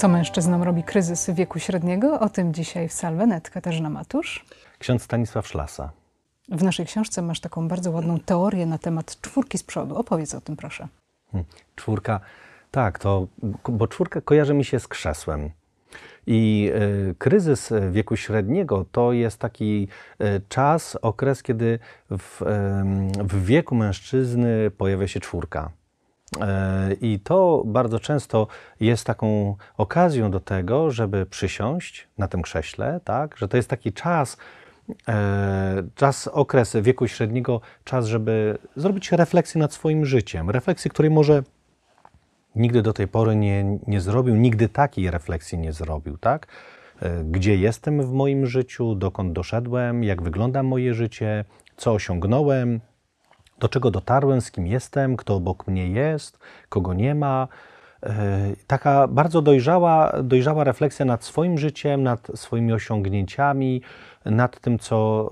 Co mężczyznom robi kryzys wieku średniego? O tym dzisiaj w Salwenet. Katarzyna Matusz. Ksiądz Stanisław Szlasa. W naszej książce masz taką bardzo ładną teorię na temat czwórki z przodu. Opowiedz o tym, proszę. Hmm, czwórka, tak, to, bo czwórka kojarzy mi się z krzesłem. I y, kryzys wieku średniego to jest taki y, czas, okres, kiedy w, y, w wieku mężczyzny pojawia się czwórka. I to bardzo często jest taką okazją do tego, żeby przysiąść na tym krześle, tak? że to jest taki czas, czas, okres wieku średniego, czas, żeby zrobić refleksję nad swoim życiem. Refleksję, której może nigdy do tej pory nie, nie zrobił, nigdy takiej refleksji nie zrobił, tak? Gdzie jestem w moim życiu, dokąd doszedłem, jak wygląda moje życie, co osiągnąłem, do czego dotarłem, z kim jestem, kto obok mnie jest, kogo nie ma. Taka bardzo dojrzała, dojrzała refleksja nad swoim życiem, nad swoimi osiągnięciami, nad tym, co,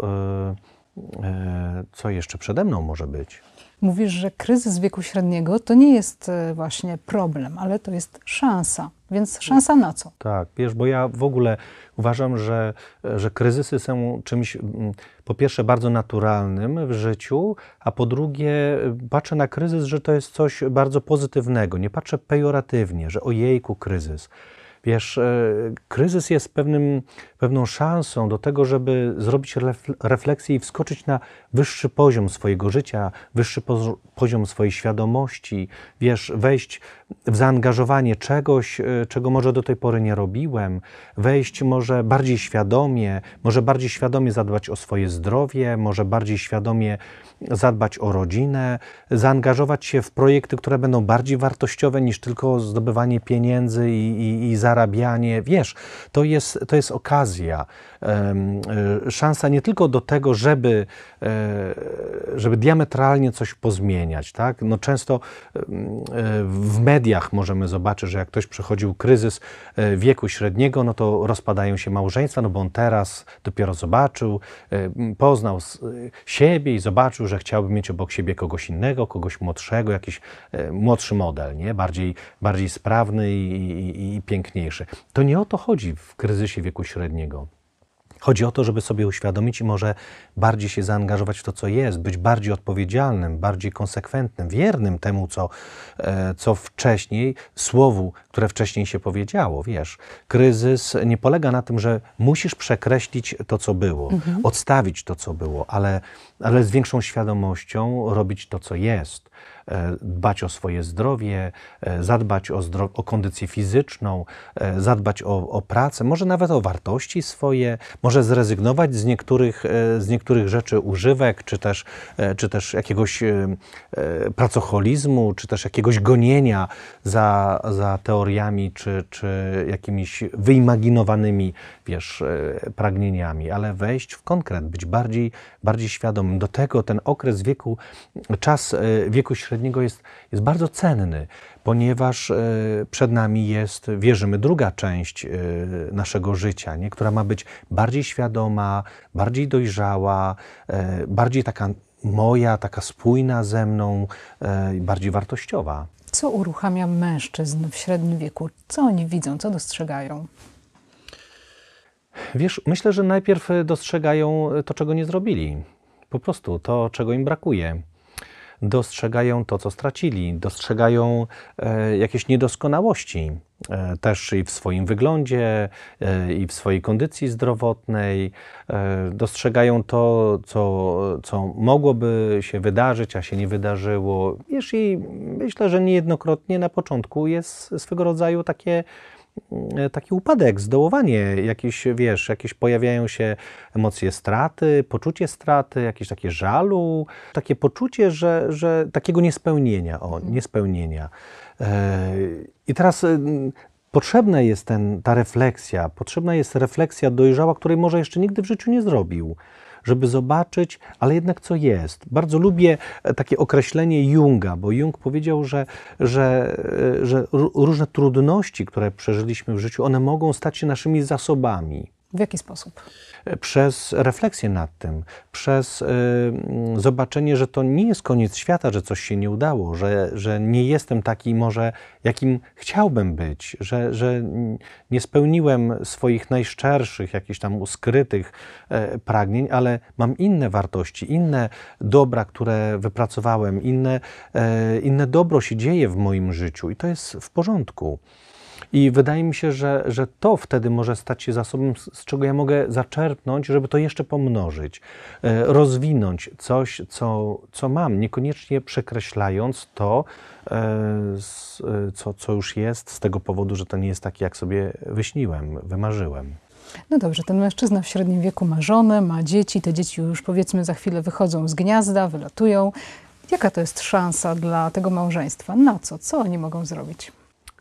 co jeszcze przede mną może być. Mówisz, że kryzys wieku średniego to nie jest e, właśnie problem, ale to jest szansa. Więc szansa na co? Tak, wiesz, bo ja w ogóle uważam, że, że kryzysy są czymś po pierwsze bardzo naturalnym w życiu, a po drugie patrzę na kryzys, że to jest coś bardzo pozytywnego. Nie patrzę pejoratywnie, że ojejku, kryzys. Wiesz, e, kryzys jest pewnym, pewną szansą do tego, żeby zrobić refleksję i wskoczyć na wyższy poziom swojego życia, wyższy poziom swojej świadomości, wiesz, wejść w zaangażowanie czegoś, e, czego może do tej pory nie robiłem, wejść może bardziej świadomie, może bardziej świadomie zadbać o swoje zdrowie, może bardziej świadomie zadbać o rodzinę, zaangażować się w projekty, które będą bardziej wartościowe niż tylko zdobywanie pieniędzy i, i, i zarabianie. Wiesz, to jest, to jest okazja, szansa nie tylko do tego, żeby, e, żeby diametralnie coś pozmieniać. Tak? No często w mediach możemy zobaczyć, że jak ktoś przechodził kryzys e, wieku średniego, no to rozpadają się małżeństwa, no bo on teraz dopiero zobaczył, poznał siebie i zobaczył, że chciałby mieć obok siebie kogoś innego, kogoś młodszego, jakiś młodszy model, nie? Bardziej, bardziej sprawny i, i, i piękniejszy. To nie o to chodzi w kryzysie wieku średniego. Chodzi o to, żeby sobie uświadomić i może bardziej się zaangażować w to, co jest, być bardziej odpowiedzialnym, bardziej konsekwentnym, wiernym temu, co, e, co wcześniej, słowu, które wcześniej się powiedziało. Wiesz, kryzys nie polega na tym, że musisz przekreślić to, co było, mhm. odstawić to, co było, ale, ale z większą świadomością robić to, co jest. E, dbać o swoje zdrowie, e, zadbać o, zdro- o kondycję fizyczną, e, zadbać o, o pracę, może nawet o wartości swoje, może zrezygnować z niektórych, z niektórych rzeczy używek, czy też, czy też jakiegoś pracocholizmu, czy też jakiegoś gonienia za, za teoriami, czy, czy jakimiś wyimaginowanymi, wiesz, pragnieniami, ale wejść w konkret, być bardziej, bardziej świadomym. Do tego ten okres wieku, czas wieku średniego, poprzedniego jest, jest bardzo cenny, ponieważ e, przed nami jest, wierzymy, druga część e, naszego życia, nie? która ma być bardziej świadoma, bardziej dojrzała, e, bardziej taka moja, taka spójna ze mną, bardziej wartościowa. Co uruchamia mężczyzn w średnim wieku? Co oni widzą, co dostrzegają? Wiesz, myślę, że najpierw dostrzegają to, czego nie zrobili. Po prostu to, czego im brakuje dostrzegają to, co stracili, dostrzegają e, jakieś niedoskonałości e, też i w swoim wyglądzie, e, i w swojej kondycji zdrowotnej, dostrzegają to, co, co mogłoby się wydarzyć, a się nie wydarzyło. Wiesz, i myślę, że niejednokrotnie na początku jest swego rodzaju takie taki upadek, zdołowanie, jakieś, wiesz, jakieś pojawiają się emocje straty, poczucie straty, jakieś takie żalu, takie poczucie, że, że takiego niespełnienia, o, mhm. niespełnienia. E, I teraz e, potrzebna jest ten, ta refleksja, potrzebna jest refleksja dojrzała, której może jeszcze nigdy w życiu nie zrobił żeby zobaczyć, ale jednak co jest. Bardzo lubię e, takie określenie Junga, bo Jung powiedział, że, że, e, że różne trudności, które przeżyliśmy w życiu, one mogą stać się naszymi zasobami. W jaki sposób? przez refleksję nad tym, przez y, mm, zobaczenie, że to nie jest koniec świata, że coś się nie udało, że, że nie jestem taki może, jakim chciałbym być, że, że nie spełniłem swoich najszczerszych, jakichś tam uskrytych e, pragnień, ale mam inne wartości, inne dobra, które wypracowałem, inne, e, inne dobro się dzieje w moim życiu i to jest w porządku. I wydaje mi się, że, że to wtedy może stać się zasobem, z czego ja mogę zaczerpnąć, żeby to jeszcze pomnożyć, e, rozwinąć coś, co, co mam, niekoniecznie przekreślając to, e, e, co, co już jest, z tego powodu, że to nie jest takie, jak sobie wyśniłem, wymarzyłem. No dobrze, ten mężczyzna w średnim wieku ma żonę, ma dzieci, te dzieci już powiedzmy za chwilę wychodzą z gniazda, wylatują. Jaka to jest szansa dla tego małżeństwa? Na co? Co oni mogą zrobić?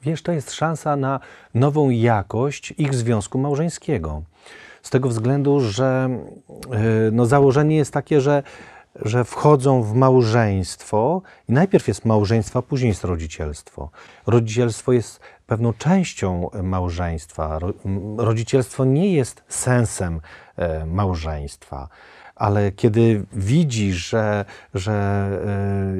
Wiesz, to jest szansa na nową jakość ich związku małżeńskiego. Z tego względu, że e, no, założenie jest takie, że, że wchodzą w małżeństwo i najpierw jest małżeństwo, a później jest rodzicielstwo. Rodzicielstwo jest pewną częścią małżeństwa. Rodzicielstwo nie jest sensem e, małżeństwa ale kiedy widzi, że, że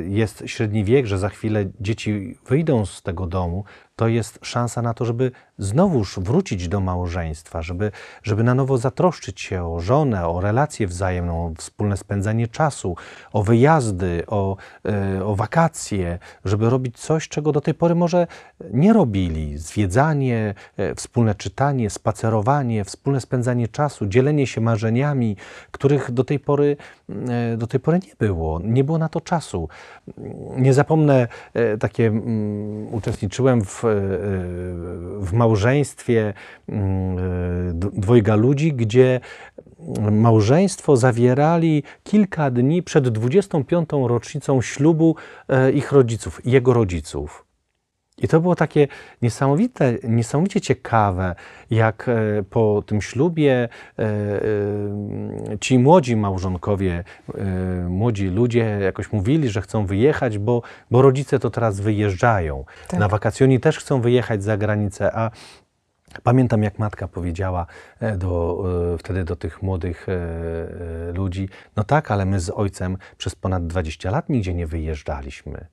e, jest średni wiek, że za chwilę dzieci wyjdą z tego domu, to jest szansa na to, żeby znowuż wrócić do małżeństwa, żeby, żeby na nowo zatroszczyć się o żonę, o relację wzajemną, o wspólne spędzanie czasu, o wyjazdy, o, e, o wakacje, żeby robić coś, czego do tej pory może nie robili. Zwiedzanie, e, wspólne czytanie, spacerowanie, wspólne spędzanie czasu, dzielenie się marzeniami, których do tej pory, e, do tej pory nie było. Nie było na to czasu. Nie zapomnę, takie mm, uczestniczyłem w, w małżeństwie, mm, e, dwojga ludzi, gdzie małżeństwo zawierali kilka dni przed 25. rocznicą ślubu e, ich rodziców, jego rodziców. I to było takie niesamowite, niesamowicie ciekawe, jak e, po tym ślubie ci młodzi małżonkowie, młodzi ludzie jakoś mówili, że chcą wyjechać, bo, bo rodzice to teraz wyjeżdżają. Tak. Na wakacjoni też chcą wyjechać za granicę, a Pamiętam, jak matka powiedziała e, do, e, wtedy do tych młodych e, ludzi: No tak, ale my z ojcem przez ponad 20 lat nigdzie nie wyjeżdżaliśmy.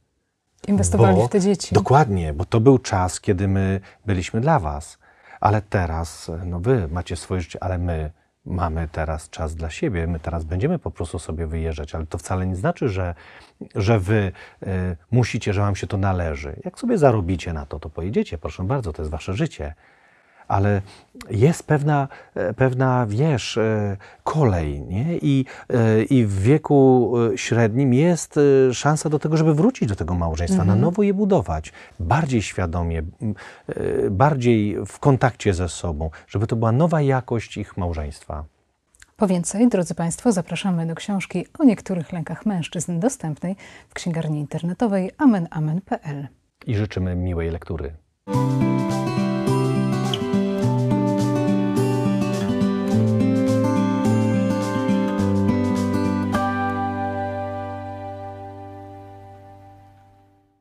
Inwestowali bo, w te dzieci. Dokładnie, bo to był czas, kiedy my byliśmy dla Was. Ale teraz, no Wy macie swoje życie, ale my mamy teraz czas dla siebie. My teraz będziemy po prostu sobie wyjeżdżać, ale to wcale nie znaczy, że, że Wy y, musicie, że Wam się to należy. Jak sobie zarobicie na to, to pojedziecie, proszę bardzo, to jest Wasze życie ale jest pewna, e, pewna wiesz, e, kolej, nie? I, e, I w wieku średnim jest szansa do tego, żeby wrócić do tego małżeństwa, mhm. na nowo je budować, bardziej świadomie, bardziej w kontakcie ze sobą, żeby to była nowa jakość ich małżeństwa. Po więcej, drodzy Państwo, zapraszamy do książki o niektórych lękach mężczyzn dostępnej w księgarni internetowej amenamen.pl. I życzymy miłej lektury.